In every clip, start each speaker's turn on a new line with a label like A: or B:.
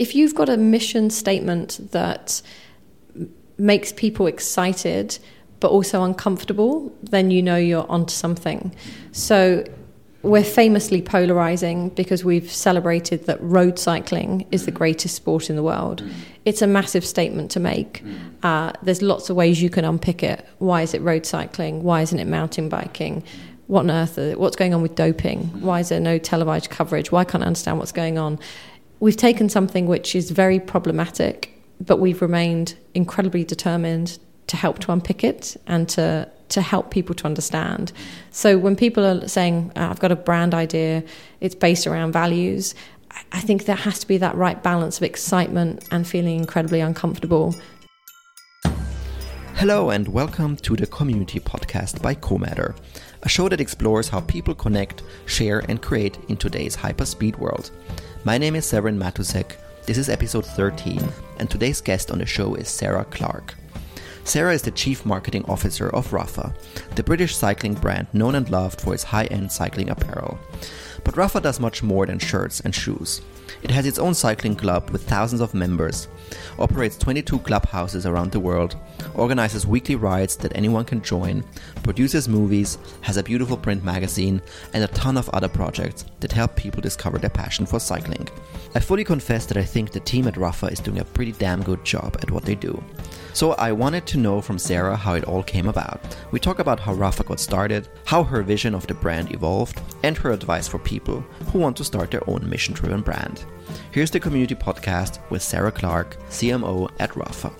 A: if you've got a mission statement that makes people excited but also uncomfortable, then you know you're onto something. So we're famously polarizing because we've celebrated that road cycling is the greatest sport in the world. It's a massive statement to make. Uh, there's lots of ways you can unpick it. Why is it road cycling? Why isn't it mountain biking? What on earth? What's going on with doping? Why is there no televised coverage? Why can't I understand what's going on? We've taken something which is very problematic, but we've remained incredibly determined to help to unpick it and to to help people to understand. So when people are saying, oh, "I've got a brand idea," it's based around values. I think there has to be that right balance of excitement and feeling incredibly uncomfortable.
B: Hello and welcome to the Community Podcast by CoMatter, a show that explores how people connect, share, and create in today's hyperspeed world. My name is Severin Matusek. This is episode 13, and today's guest on the show is Sarah Clark. Sarah is the Chief Marketing Officer of Rapha, the British cycling brand known and loved for its high end cycling apparel. But Rapha does much more than shirts and shoes. It has its own cycling club with thousands of members, operates 22 clubhouses around the world, organizes weekly rides that anyone can join, produces movies, has a beautiful print magazine, and a ton of other projects that help people discover their passion for cycling. I fully confess that I think the team at Rapha is doing a pretty damn good job at what they do. So I wanted to know from Sarah how it all came about. We talk about how Rapha got started, how her vision of the brand evolved, and her advice for people who want to start their own mission driven brand. Here's the community podcast with Sarah Clark, CMO at Rapha.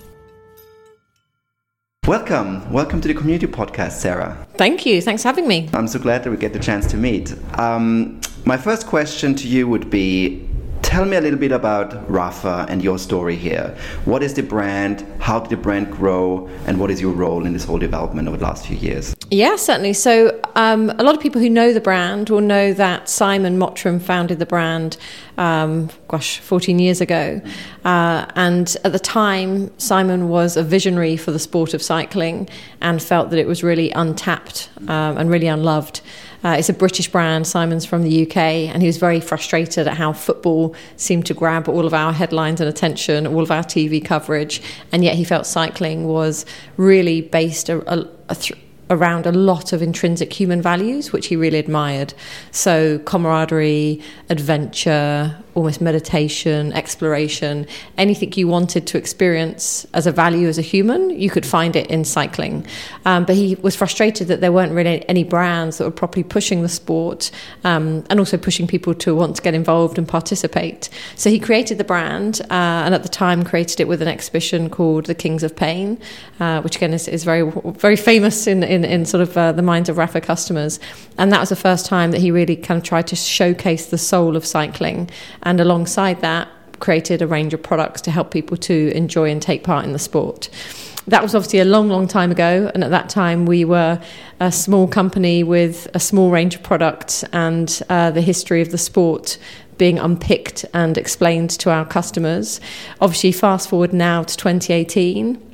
B: Welcome. Welcome to the community podcast, Sarah.
A: Thank you. Thanks for having me.
B: I'm so glad that we get the chance to meet. Um, my first question to you would be tell me a little bit about Rapha and your story here. What is the brand? How did the brand grow? And what is your role in this whole development over the last few years?
A: Yeah, certainly. So, um, a lot of people who know the brand will know that Simon Mottram founded the brand, um, gosh, 14 years ago. Uh, and at the time, Simon was a visionary for the sport of cycling and felt that it was really untapped um, and really unloved. Uh, it's a British brand. Simon's from the UK, and he was very frustrated at how football seemed to grab all of our headlines and attention, all of our TV coverage, and yet he felt cycling was really based a, a, a th- around a lot of intrinsic human values, which he really admired. So, camaraderie, adventure, almost meditation, exploration, anything you wanted to experience as a value as a human, you could find it in cycling. Um, but he was frustrated that there weren't really any brands that were properly pushing the sport um, and also pushing people to want to get involved and participate. So he created the brand uh, and at the time created it with an exhibition called The Kings of Pain, uh, which again is, is, very, very famous in, in, in sort of uh, the minds of Rapha customers. And that was the first time that he really kind of tried to showcase the soul of cycling and alongside that, created a range of products to help people to enjoy and take part in the sport. That was obviously a long, long time ago, and at that time we were a small company with a small range of products and uh, the history of the sport being unpicked and explained to our customers. Obviously, fast forward now to 2018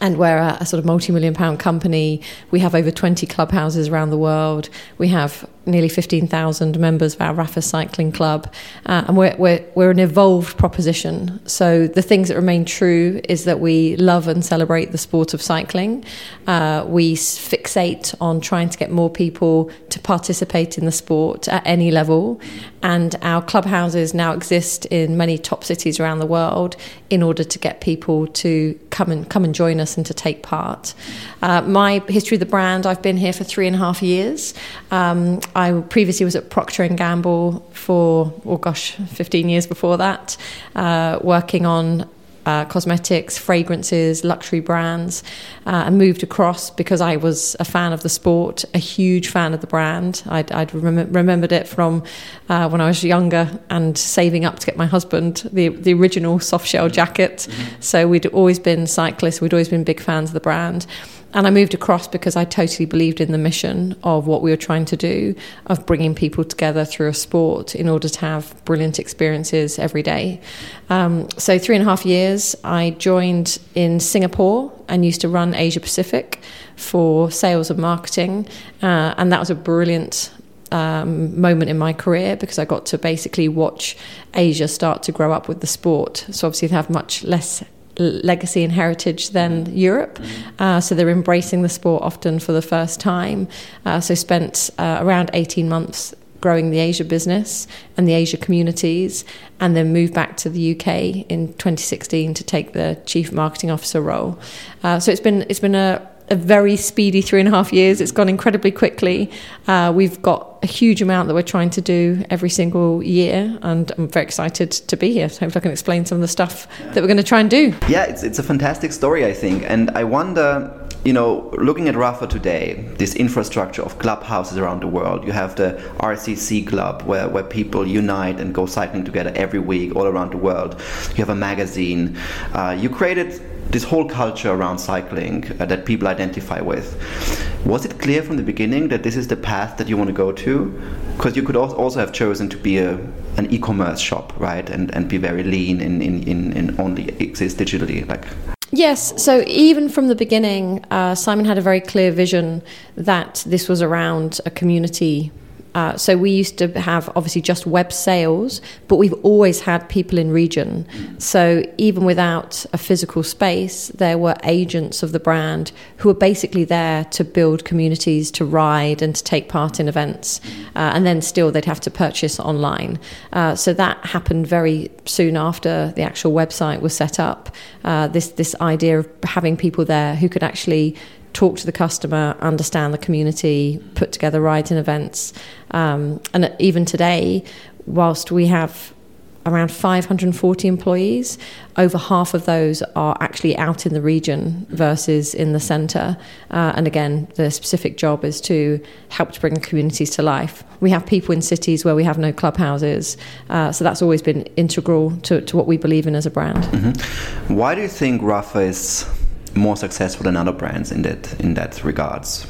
A: and we're a, a, sort of multi-million pound company. We have over 20 clubhouses around the world. We have nearly 15,000 members of our Rapha Cycling Club, uh, and we're, we're, we're an evolved proposition. So the things that remain true is that we love and celebrate the sport of cycling. Uh, we fixate on trying to get more people to participate in the sport at any level, and our clubhouses now exist in many top cities around the world in order to get people to come and come and join us and to take part. Uh, my history of the brand: I've been here for three and a half years. Um, I previously was at Procter and Gamble for, oh gosh, 15 years before that, uh, working on uh, cosmetics, fragrances, luxury brands, uh, and moved across because I was a fan of the sport, a huge fan of the brand. I'd, I'd rem- remembered it from uh, when I was younger and saving up to get my husband the the original soft shell jacket. Mm-hmm. So we'd always been cyclists. We'd always been big fans of the brand. And I moved across because I totally believed in the mission of what we were trying to do, of bringing people together through a sport in order to have brilliant experiences every day. Um, so, three and a half years, I joined in Singapore and used to run Asia Pacific for sales and marketing. Uh, and that was a brilliant um, moment in my career because I got to basically watch Asia start to grow up with the sport. So obviously they have much less legacy and heritage than mm-hmm. Europe. Mm-hmm. Uh, so they're embracing the sport often for the first time. Uh, so spent uh, around 18 months growing the Asia business and the Asia communities, and then moved back to the UK in 2016 to take the chief marketing officer role. Uh, so it's been it's been a a very speedy three and a half years. It's gone incredibly quickly. Uh, we've got a huge amount that we're trying to do every single year, and I'm very excited to be here. So, hope I can explain some of the stuff that we're going to try and do.
B: Yeah, it's, it's a fantastic story, I think. And I wonder, you know, looking at Rapha today, this infrastructure of clubhouses around the world, you have the RCC club where, where people unite and go cycling together every week all around the world. You have a magazine. Uh, you created this whole culture around cycling uh, that people identify with. Was it clear from the beginning that this is the path that you want to go to? Because you could also have chosen to be a, an e-commerce shop, right, and and be very lean in in, in, in only exist digitally, like.
A: Yes, so even from the beginning, uh, Simon had a very clear vision that this was around a community uh, so we used to have obviously just web sales, but we've always had people in region. So even without a physical space, there were agents of the brand who were basically there to build communities, to ride and to take part in events. Uh, and then still they'd have to purchase online. Uh, so that happened very soon after the actual website was set up. Uh, this this idea of having people there who could actually talk to the customer, understand the community, put together and events. Um, and even today, whilst we have around 540 employees, over half of those are actually out in the region versus in the centre. Uh, and again, the specific job is to help to bring communities to life. We have people in cities where we have no clubhouses, uh, so that's always been integral to, to what we believe in as a brand.
B: Mm-hmm. Why do you think Rapha is more successful than other brands in that in that regards?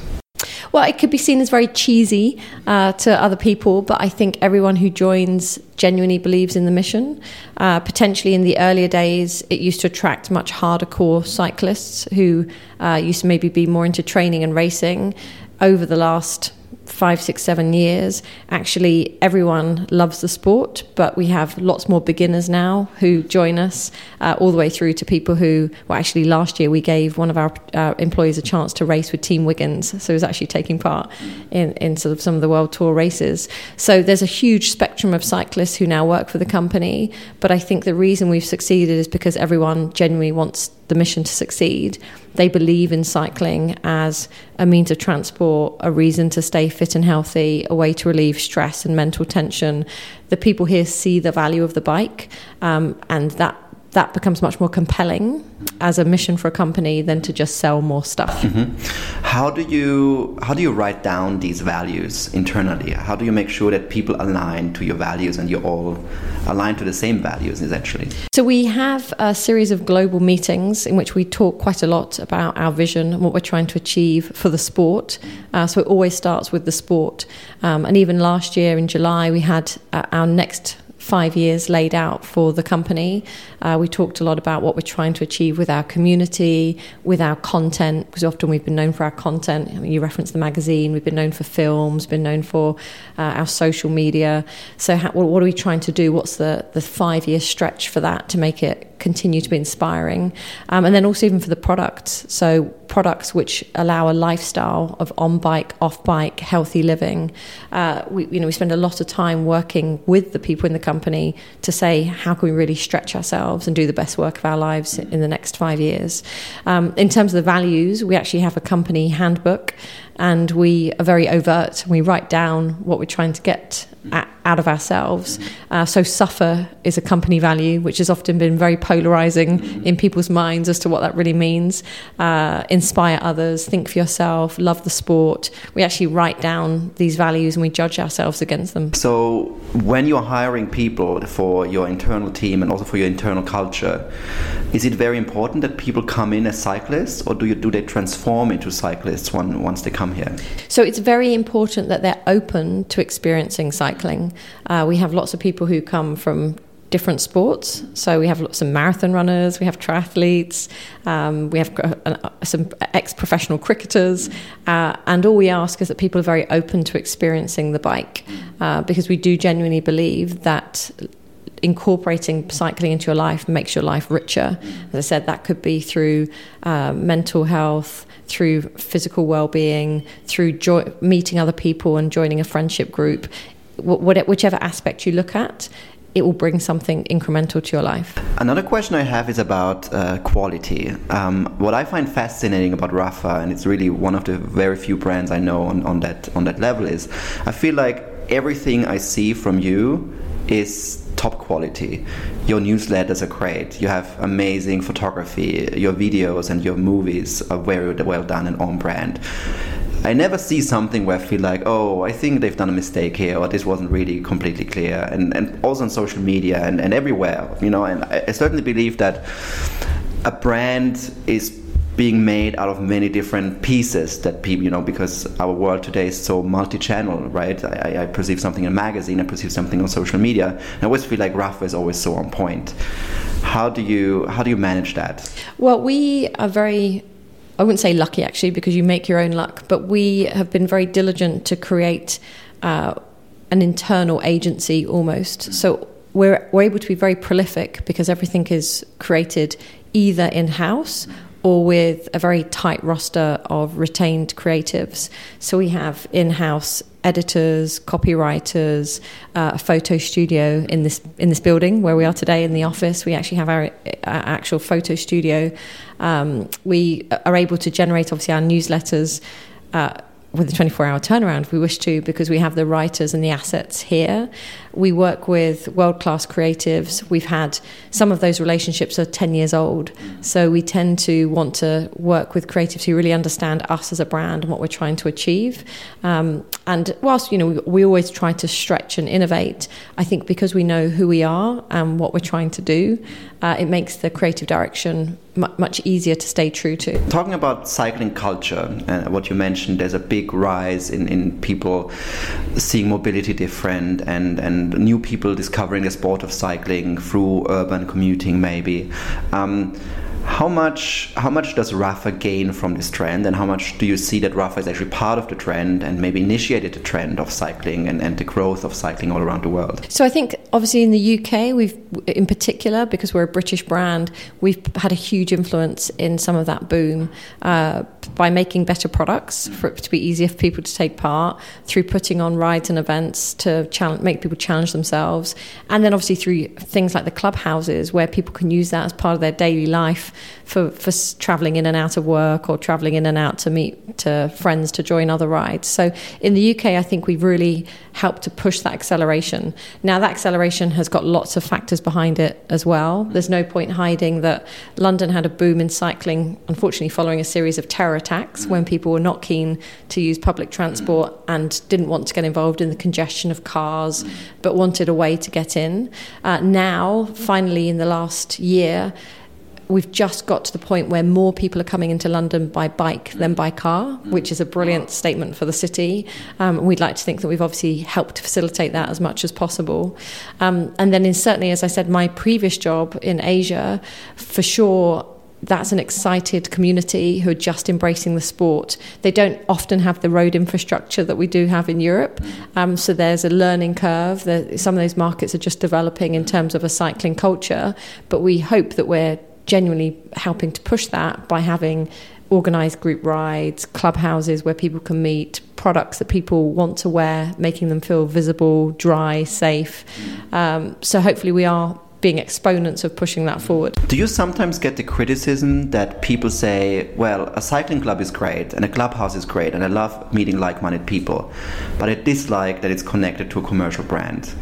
A: Well, it could be seen as very cheesy uh, to other people, but I think everyone who joins genuinely believes in the mission. Uh, potentially in the earlier days, it used to attract much harder core cyclists who uh, used to maybe be more into training and racing. Over the last five, six, seven years, actually everyone loves the sport, but we have lots more beginners now who join us, uh, all the way through to people who, well, actually last year we gave one of our uh, employees a chance to race with Team Wiggins, so he was actually taking part in, in sort of some of the World Tour races. So there's a huge spectrum of cyclists who now work for the company, but I think the reason we've succeeded is because everyone genuinely wants the mission to succeed. They believe in cycling as a means of transport, a reason to stay fit and healthy, a way to relieve stress and mental tension. The people here see the value of the bike, um, and that that becomes much more compelling as a mission for a company than to just sell more stuff. Mm-hmm.
B: How do you how do you write down these values internally? How do you make sure that people align to your values and you're all aligned to the same values essentially?
A: So we have a series of global meetings in which we talk quite a lot about our vision and what we're trying to achieve for the sport. Uh, so it always starts with the sport. Um, and even last year in July, we had uh, our next five years laid out for the company. Uh, we talked a lot about what we're trying to achieve with our community, with our content, because often we've been known for our content. I mean, you referenced the magazine, we've been known for films, been known for uh, our social media. So, how, what are we trying to do? What's the, the five year stretch for that to make it continue to be inspiring. Um, and then also even for the products. So products which allow a lifestyle of on bike, off bike, healthy living. Uh, we, you know, we spend a lot of time working with the people in the company to say how can we really stretch ourselves and do the best work of our lives in the next five years. Um, in terms of the values, we actually have a company handbook and we are very overt and we write down what we're trying to get at, out of ourselves. Uh, so, suffer is a company value, which has often been very polarizing in people's minds as to what that really means. Uh, inspire others, think for yourself, love the sport. We actually write down these values and we judge ourselves against them.
B: So, when you're hiring people for your internal team and also for your internal culture, is it very important that people come in as cyclists, or do you do they transform into cyclists one, once they come here?
A: So, it's very important that they're open to experiencing cycling. Uh, we have lots of people who come from different sports. So we have lots of marathon runners, we have triathletes, um, we have uh, some ex professional cricketers. Uh, and all we ask is that people are very open to experiencing the bike uh, because we do genuinely believe that incorporating cycling into your life makes your life richer. As I said, that could be through uh, mental health, through physical well-being, through jo- meeting other people and joining a friendship group. Wh- whichever aspect you look at, it will bring something incremental to your life.
B: Another question I have is about uh, quality. Um, what I find fascinating about Rapha, and it's really one of the very few brands I know on, on that on that level, is I feel like everything I see from you is top quality. Your newsletters are great. You have amazing photography. Your videos and your movies are very well done and on brand. I never see something where I feel like, oh, I think they've done a mistake here, or this wasn't really completely clear. And, and also on social media and, and everywhere, you know. And I, I certainly believe that a brand is being made out of many different pieces that people, you know, because our world today is so multi-channel, right? I, I perceive something in a magazine, I perceive something on social media, and I always feel like Rapha is always so on point. How do you how do you manage that?
A: Well, we are very I wouldn't say lucky actually, because you make your own luck, but we have been very diligent to create uh, an internal agency almost. So we're, we're able to be very prolific because everything is created either in house or with a very tight roster of retained creatives. So we have in house editors, copywriters, uh, a photo studio in this in this building where we are today in the office. We actually have our, our actual photo studio. Um, we are able to generate obviously our newsletters. Uh, with a 24 hour turnaround if we wish to, because we have the writers and the assets here. We work with world class creatives. We've had some of those relationships are 10 years old. So we tend to want to work with creatives who really understand us as a brand and what we're trying to achieve. Um, and whilst, you know, we, we, always try to stretch and innovate, I think because we know who we are and what we're trying to do, uh, it makes the creative direction much easier to stay true to.
B: Talking about cycling culture, uh, what you mentioned, there's a big rise in, in people seeing mobility different and, and new people discovering the sport of cycling through urban commuting, maybe. Um, how much how much does Rapha gain from this trend, and how much do you see that Rapha is actually part of the trend and maybe initiated the trend of cycling and, and the growth of cycling all around the world?
A: So I think obviously in the UK, we've in particular because we're a British brand, we've had a huge influence in some of that boom uh, by making better products for it to be easier for people to take part, through putting on rides and events to make people challenge themselves, and then obviously through things like the clubhouses where people can use that as part of their daily life for, for traveling in and out of work or traveling in and out to meet to friends to join other rides. So in the UK, I think we've really helped to push that acceleration. Now, that acceleration has got lots of factors behind it as well. There's no point hiding that London had a boom in cycling, unfortunately, following a series of terror attacks when people were not keen to use public transport and didn't want to get involved in the congestion of cars, but wanted a way to get in. Uh, now, finally, in the last year, we've just got to the point where more people are coming into London by bike than by car, which is a brilliant statement for the city. Um, we'd like to think that we've obviously helped facilitate that as much as possible. Um, and then, in, certainly, as I said, my previous job in Asia, for sure, that's an excited community who are just embracing the sport. They don't often have the road infrastructure that we do have in Europe, um, so there's a learning curve. some of those markets are just developing in terms of a cycling culture, but we hope that we're genuinely helping to push that by having organized group rides, clubhouses where people can meet, products that people want to wear, making them feel visible, dry, safe. Um, so hopefully we are being exponents of pushing that forward.
B: Do you sometimes get the criticism that people say, well, a cycling club is great and a clubhouse is great and I love meeting like minded people, but I dislike that it's connected to a commercial brand?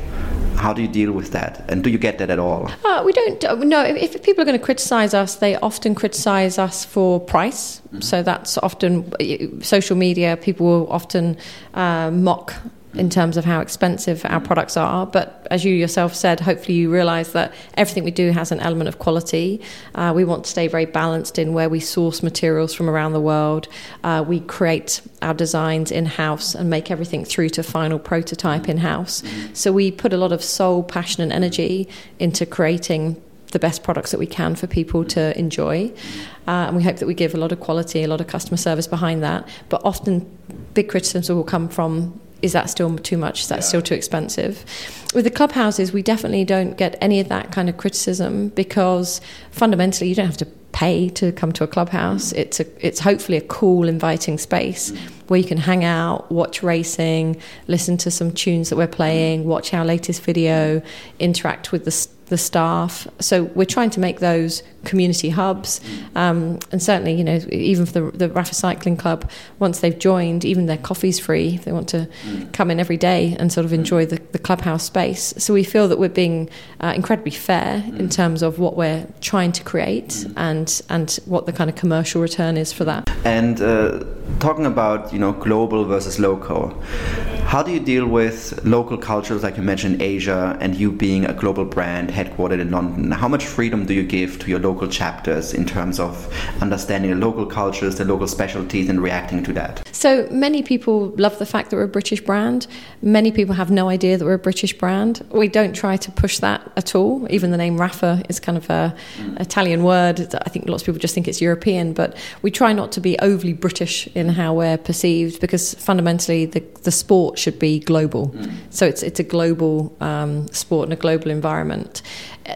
B: How do you deal with that? And do you get that at all?
A: Uh, we don't. Uh, no, if, if, people are going to criticize us, they often criticize us for price. Mm-hmm. So that's often uh, social media. People will often uh, mock in terms of how expensive our products are. But as you yourself said, hopefully you realize that everything we do has an element of quality. Uh, we want to stay very balanced in where we source materials from around the world. Uh, we create our designs in house and make everything through to final prototype in house. So we put a lot of soul, passion, and energy into creating the best products that we can for people to enjoy. Uh, and we hope that we give a lot of quality, a lot of customer service behind that. But often, big criticisms will come from is that still too much? Is that yeah. still too expensive? With the clubhouses, we definitely don't get any of that kind of criticism because fundamentally, you don't have to pay to come to a clubhouse. Mm. It's a, it's hopefully a cool, inviting space mm. where you can hang out, watch racing, listen to some tunes that we're playing, mm. watch our latest video, interact with the the staff. So we're trying to make those community hubs, um, and certainly, you know, even for the, the Rapha Cycling Club, once they've joined, even their coffee's free. They want to come in every day and sort of enjoy the, the clubhouse space. So we feel that we're being uh, incredibly fair in terms of what we're trying to create and and what the kind of commercial return is for that.
B: And uh, talking about you know global versus local, how do you deal with local cultures like you mentioned Asia and you being a global brand headquartered in London? How much freedom do you give to your local chapters in terms of understanding the local cultures, the local specialties, and reacting to that?
A: So many people love the fact that we're a British brand. Many people have no idea that we're a British brand. We don't try to push that at all. Even the name Rapha is kind of a mm. Italian word. I think lots of people just think it's European, but we try not to be overly British in how we're perceived because fundamentally the, the sport should be global. Mm. So it's it's a global um, sport and a global environment.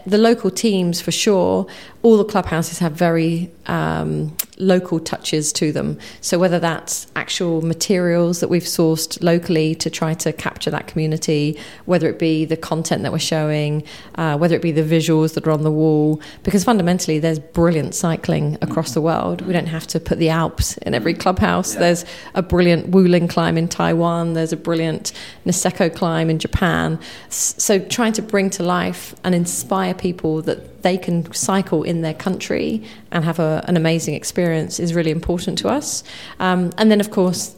A: The local teams, for sure, all the clubhouses have very um, local touches to them. So whether that's actual materials that we've sourced locally to try to capture that community, whether it be the content that we're showing, uh, whether it be the visuals that are on the wall, because fundamentally there's brilliant cycling across the world. We don't have to put the Alps in every clubhouse. Yeah. There's a brilliant Wuling climb in Taiwan. There's a brilliant Niseko climb in Japan. So trying to bring to life and inspire people that they can cycle in their country and have a, an amazing experience is really important to us. Um, and then, of course,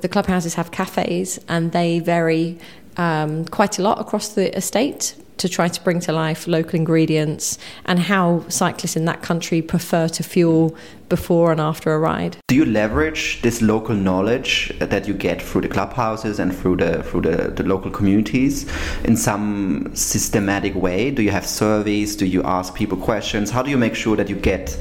A: the clubhouses have cafes and they vary um, quite a lot across the estate to try to bring to life local ingredients and how cyclists in that country prefer to fuel before and after a ride.
B: Do you leverage this local knowledge that you get through the clubhouses and through the through the, the local communities in some systematic way? Do you have surveys? Do you ask people questions? How do you make sure that you get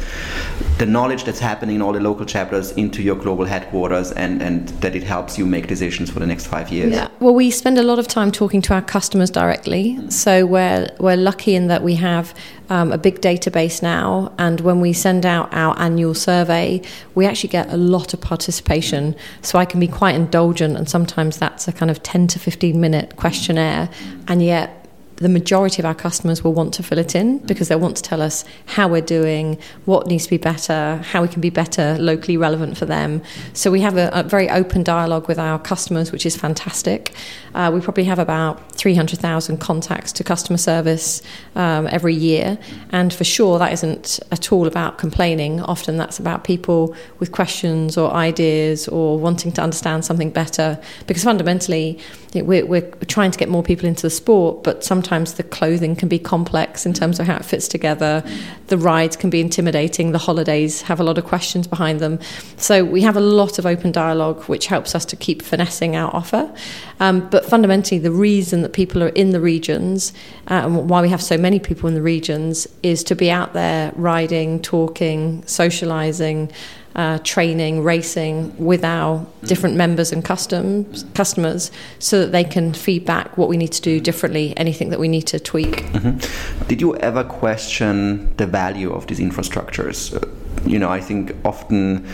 B: the knowledge that's happening in all the local chapters into your global headquarters and, and that it helps you make decisions for the next five years?
A: Yeah. Well, we spend a lot of time talking to our customers directly. Mm. So we're, we're lucky in that we have um, a big database now, and when we send out our annual survey, we actually get a lot of participation. So I can be quite indulgent, and sometimes that's a kind of 10 to 15 minute questionnaire, and yet the majority of our customers will want to fill it in because they want to tell us how we're doing, what needs to be better, how we can be better, locally relevant for them. So we have a, a very open dialogue with our customers, which is fantastic. Uh, we probably have about 300,000 contacts to customer service um, every year. And for sure, that isn't at all about complaining. Often that's about people with questions or ideas or wanting to understand something better. Because fundamentally, we're, we're trying to get more people into the sport, but sometimes the clothing can be complex in terms of how it fits together. The rides can be intimidating. The holidays have a lot of questions behind them. So we have a lot of open dialogue, which helps us to keep finessing our offer. Um, but fundamentally, the reason that people are in the regions, uh, and why we have so many people in the regions, is to be out there riding, talking, socializing uh, training, racing with our different members and customs, customers so that they can feedback what we need to do differently, anything that we need to tweak.
B: Mm-hmm. Did you ever question the value of these infrastructures? Uh, you know, I think often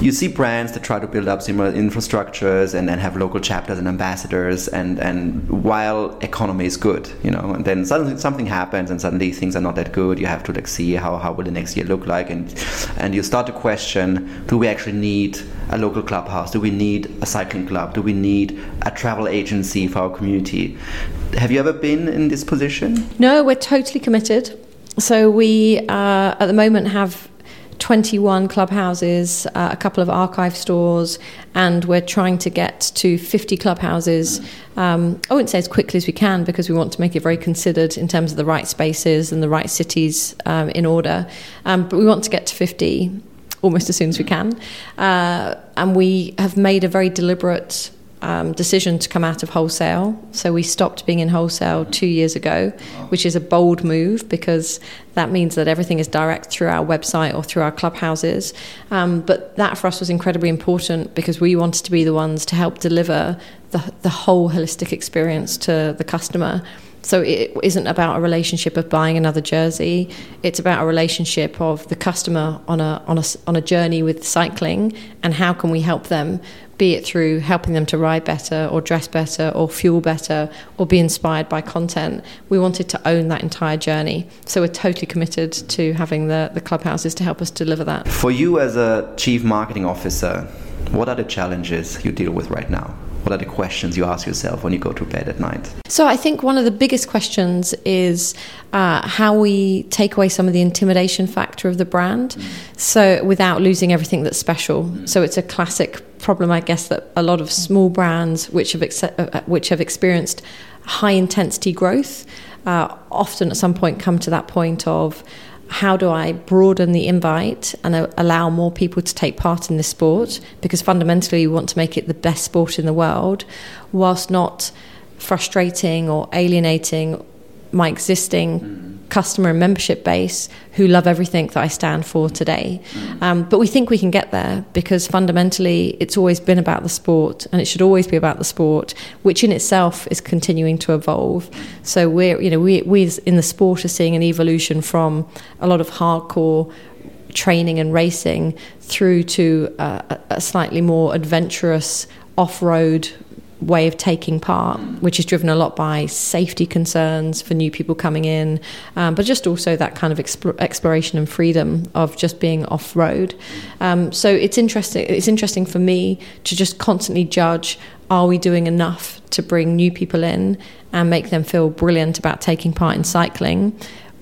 B: you see brands that try to build up similar infrastructures and then have local chapters and ambassadors and and while economy is good you know and then suddenly something happens and suddenly things are not that good you have to like see how, how will the next year look like and and you start to question do we actually need a local clubhouse? Do we need a cycling club? Do we need a travel agency for our community? Have you ever been in this position?
A: No we're totally committed. So we uh, at the moment have 21 clubhouses, uh, a couple of archive stores, and we're trying to get to 50 clubhouses. Um, I wouldn't say as quickly as we can because we want to make it very considered in terms of the right spaces and the right cities um, in order. Um, but we want to get to 50 almost as soon as we can. Uh, and we have made a very deliberate um, decision to come out of wholesale. So we stopped being in wholesale two years ago, which is a bold move because that means that everything is direct through our website or through our clubhouses. Um, but that for us was incredibly important because we wanted to be the ones to help deliver the, the whole holistic experience to the customer. So it isn't about a relationship of buying another jersey. It's about a relationship of the customer on a on a on a journey with cycling, and how can we help them be it through helping them to ride better or dress better or fuel better or be inspired by content. We wanted to own that entire journey. So we're totally committed to having the, the clubhouses to help us deliver that.
B: For you as a chief marketing officer, what are the challenges you deal with right now? What are the questions you ask yourself when you go to bed at night?
A: So, I think one of the biggest questions is uh, how we take away some of the intimidation factor of the brand, mm. so without losing everything that's special. Mm. So, it's a classic problem, I guess, that a lot of small brands which have ex- uh, uh, which have experienced high intensity growth uh, often at some point come to that point of how do I broaden the invite and allow more people to take part in this sport? Because fundamentally, we want to make it the best sport in the world, whilst not frustrating or alienating my existing mm customer and membership base who love everything that I stand for today. Um, but we think we can get there because fundamentally it's always been about the sport and it should always be about the sport, which in itself is continuing to evolve. So we're, you know, we, we in the sport are seeing an evolution from a lot of hardcore training and racing through to uh, a slightly more adventurous off-road way of taking part, which is driven a lot by safety concerns for new people coming in, um, but just also that kind of exploration and freedom of just being off road. Um, so it's interesting. It's interesting for me to just constantly judge: Are we doing enough to bring new people in and make them feel brilliant about taking part in cycling?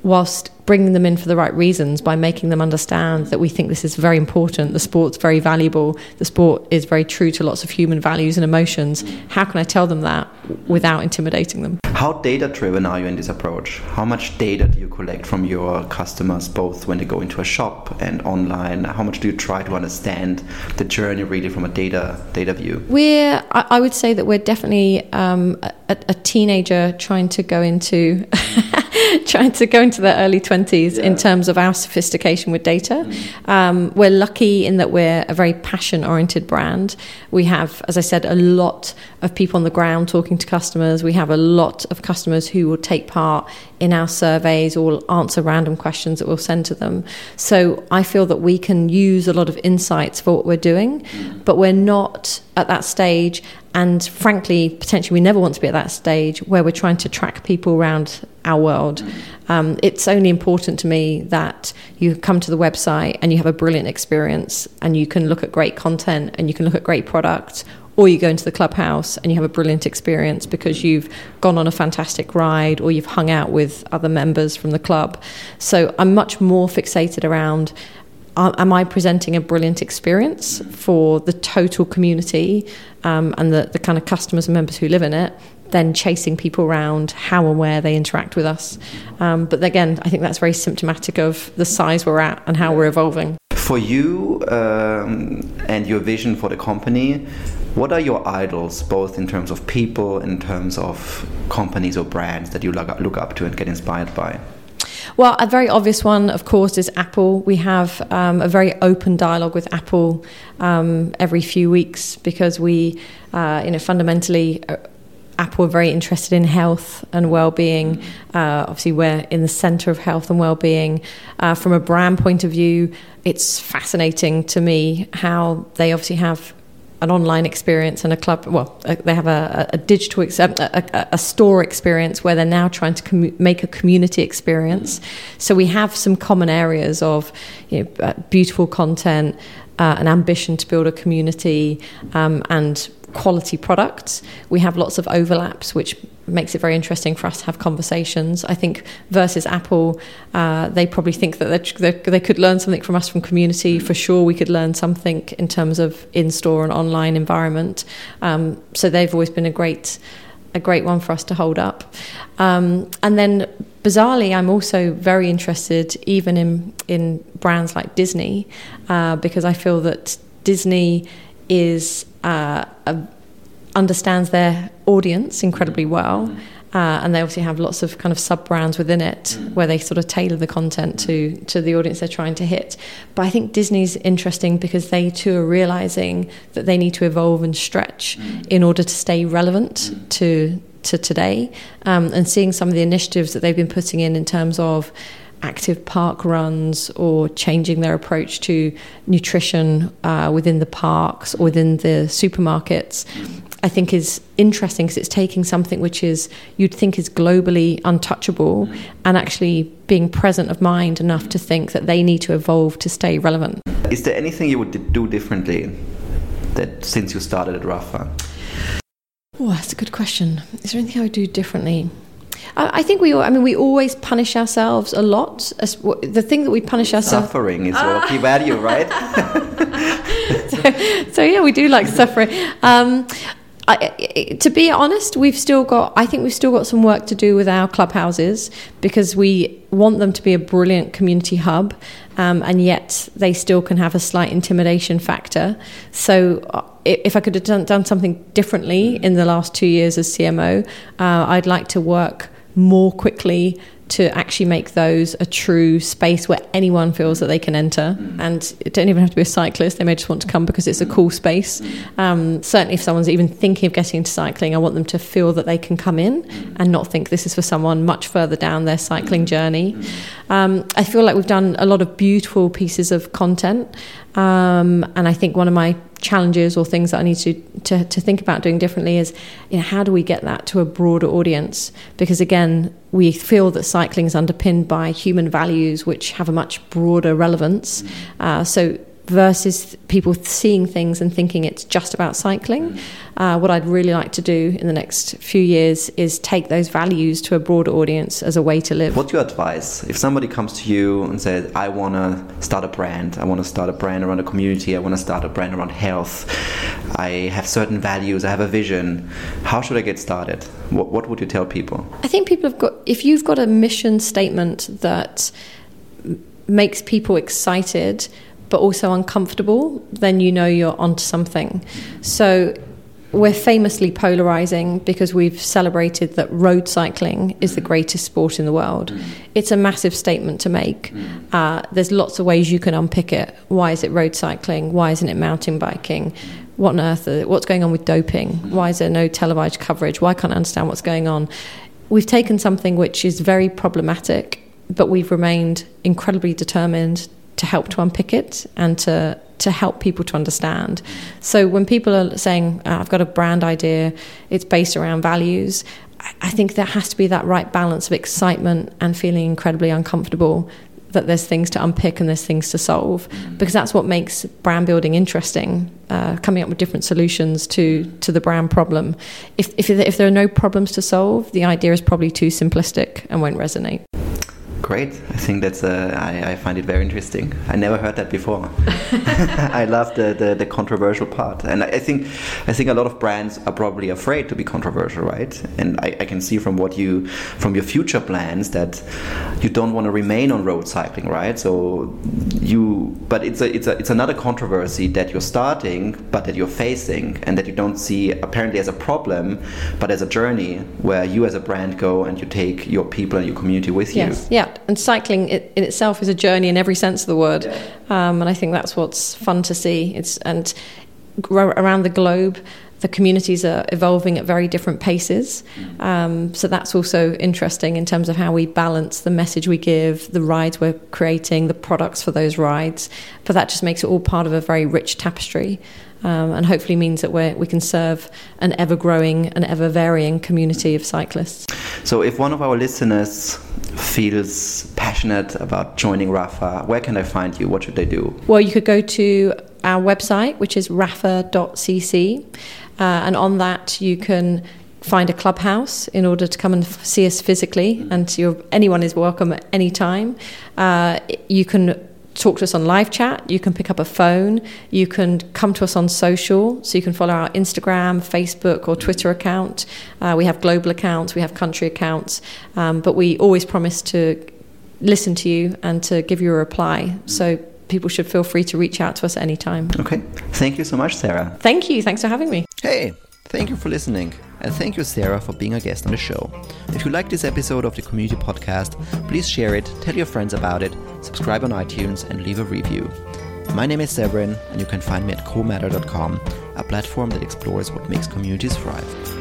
A: Whilst bringing them in for the right reasons by making them understand that we think this is very important. The sport's very valuable. The sport is very true to lots of human values and emotions. How can I tell them that without intimidating them?
B: How data driven are you in this approach? How much data do you collect from your customers, both when they go into a shop and online? How much do you try to understand the journey really from a data data view?
A: We're, I would say that we're definitely um, a, a teenager trying to go into. trying to go into the early 20s yeah. in terms of our sophistication with data. Mm. Um, we're lucky in that we're a very passion oriented brand. We have, as I said, a lot of people on the ground talking to customers. We have a lot of customers who will take part in our surveys or answer random questions that we'll send to them. So I feel that we can use a lot of insights for what we're doing, but we're not at that stage. And frankly, potentially, we never want to be at that stage where we're trying to track people around our world. Um, it's only important to me that you come to the website and you have a brilliant experience and you can look at great content and you can look at great products or you go into the clubhouse and you have a brilliant experience because you've gone on a fantastic ride or you've hung out with other members from the club. So I'm much more fixated around am I presenting a brilliant experience for the total community um, and the, the kind of customers and members who live in it? then chasing people around how and where they interact with us. Um, but again, I think that's very symptomatic of the size we're at and how we're evolving.
B: For you um, and your vision for the company, what are your idols, both in terms of people, in terms of companies or brands that you look up to and get inspired by?
A: Well, a very obvious one, of course, is Apple. We have um, a very open dialogue with Apple um, every few weeks because we, uh, you know, fundamentally uh, Apple are very interested in health and well-being. Uh, obviously, we're in the centre of health and well-being. Uh, from a brand point of view, it's fascinating to me how they obviously have an online experience and a club. Well, they have a, a digital, a, a, a, store experience where they're now trying to make a community experience. So we have some common areas of you know, uh, beautiful content, uh, an ambition to build a community um, and quality products. We have lots of overlaps, which makes it very interesting for us to have conversations. I think versus Apple, uh, they probably think that they, they could learn something from us from community. For sure, we could learn something in terms of in-store and online environment. Um, so they've always been a great a great one for us to hold up. Um, and then, bizarrely, I'm also very interested even in in brands like Disney uh, because I feel that Disney is uh, a, understands their audience incredibly well. Uh, and they obviously have lots of kind of sub brands within it where they sort of tailor the content to to the audience they're trying to hit. But I think Disney's interesting because they too are realizing that they need to evolve and stretch in order to stay relevant to to today. Um, and seeing some of the initiatives that they've been putting in in terms of active park runs or changing their approach to nutrition uh, within the parks or within the supermarkets, I think is interesting because it's taking something which is you'd think is globally untouchable and actually being present of mind enough to think that they need to evolve to stay relevant.
B: Is there anything you would do differently that since you started at Rapha?
A: Oh, that's a good question. Is there anything I would do differently? I, think we. I mean, we always punish ourselves a lot. The thing that we punish ourselves.
B: Suffering is your key value, right?
A: so, so, yeah, we do like suffering. Um, I, to be honest, we've still got. I think we've still got some work to do with our clubhouses because we want them to be a brilliant community hub, um, and yet they still can have a slight intimidation factor. So, uh, if I could have done, done something differently in the last two years as CMO, uh, I'd like to work more quickly to actually make those a true space where anyone feels that they can enter. Mm. And it don't even have to be a cyclist; they may just want to come because it's a cool space. Mm. Um, certainly, if someone's even thinking of getting into cycling, I want them to feel that they can come in mm. and not think this is for someone much further down their cycling journey. Um, I feel like we've done a lot of beautiful pieces of content, um, and I think one of my challenges or things that I need to, to, to think about doing differently is you know, how do we get that to a broader audience? Because again, we feel that cycling is underpinned by human values which have a much broader relevance. Mm-hmm. Uh, so versus people seeing things and thinking it's just about cycling. Mm. Uh, what I'd really like to do in the next few years is take those values to a broader audience as a way to live.
B: What's your advice if somebody comes to you and says, "I want to start a brand. I want to start a brand around a community. I want to start a brand around health. I have certain values. I have a vision. How should I get started? What, what would you tell people?"
A: I think people have got if you've got a mission statement that makes people excited but also uncomfortable, then you know you're onto something. So we're famously polarizing because we've celebrated that road cycling is the greatest sport in the world. Mm. It's a massive statement to make. Mm. Uh, there's lots of ways you can unpick it. Why is it road cycling? Why isn't it mountain biking? What on earth? Are, what's going on with doping? Mm. Why is there no televised coverage? Why can't I understand what's going on? We've taken something which is very problematic, but we've remained incredibly determined to help to unpick it and to to help people to understand. So when people are saying, oh, "I've got a brand idea," it's based around values. I think there has to be that right balance of excitement and feeling incredibly uncomfortable that there's things to unpick and there's things to solve because that's what makes brand building interesting uh, coming up with different solutions to to the brand problem if, if if there are no problems to solve the idea is probably too simplistic and won't resonate
B: Great. I think that's. Uh, I, I, find it very interesting. I never heard that before. I love the, the, the, controversial part, and I think I think a lot of brands are probably afraid to be controversial, right? And I, I can see from what you from your future plans that you don't want to remain on road cycling, right? So you, but it's a it's a it's another controversy that you're starting, but that you're facing, and that you don't see apparently as a problem, but as a journey where you as a brand go and you take your people and your community with
A: yes. you. Yeah and cycling in itself is a journey in every sense of the word, yeah. um, and I think that's what's fun to see. It's and around the globe, the communities are evolving at very different paces. Mm. Um, so that's also interesting in terms of how we balance the message we give, the rides we're creating, the products for those rides. But that just makes it all part of a very rich tapestry. Um, and hopefully means that we we can serve an ever growing and ever varying community of cyclists.
B: So, if one of our listeners feels passionate about joining Rapha, where can they find you? What should they do?
A: Well, you could go to our website, which is rapha.cc. Uh, and on that, you can find a clubhouse in order to come and see us physically. And anyone is welcome at any time. Uh, you can talk to us on live chat. You can pick up a phone. You can come to us on social. So you can follow our Instagram, Facebook, or Twitter account. Uh, we have global accounts, we have country accounts. Um, but we always promise to listen to you and to give you a reply. So people should feel free to reach out to us at any time.
B: Okay. Thank you so much, Sarah.
A: Thank you. Thanks for having me.
B: Hey, thank you for listening. And thank you, Sarah, for being a guest on the show. If you like this episode of the Community Podcast, please share it, tell your friends about it, subscribe on iTunes, and leave a review. My name is Severin, and you can find me at comatter.com, a platform that explores what makes communities thrive.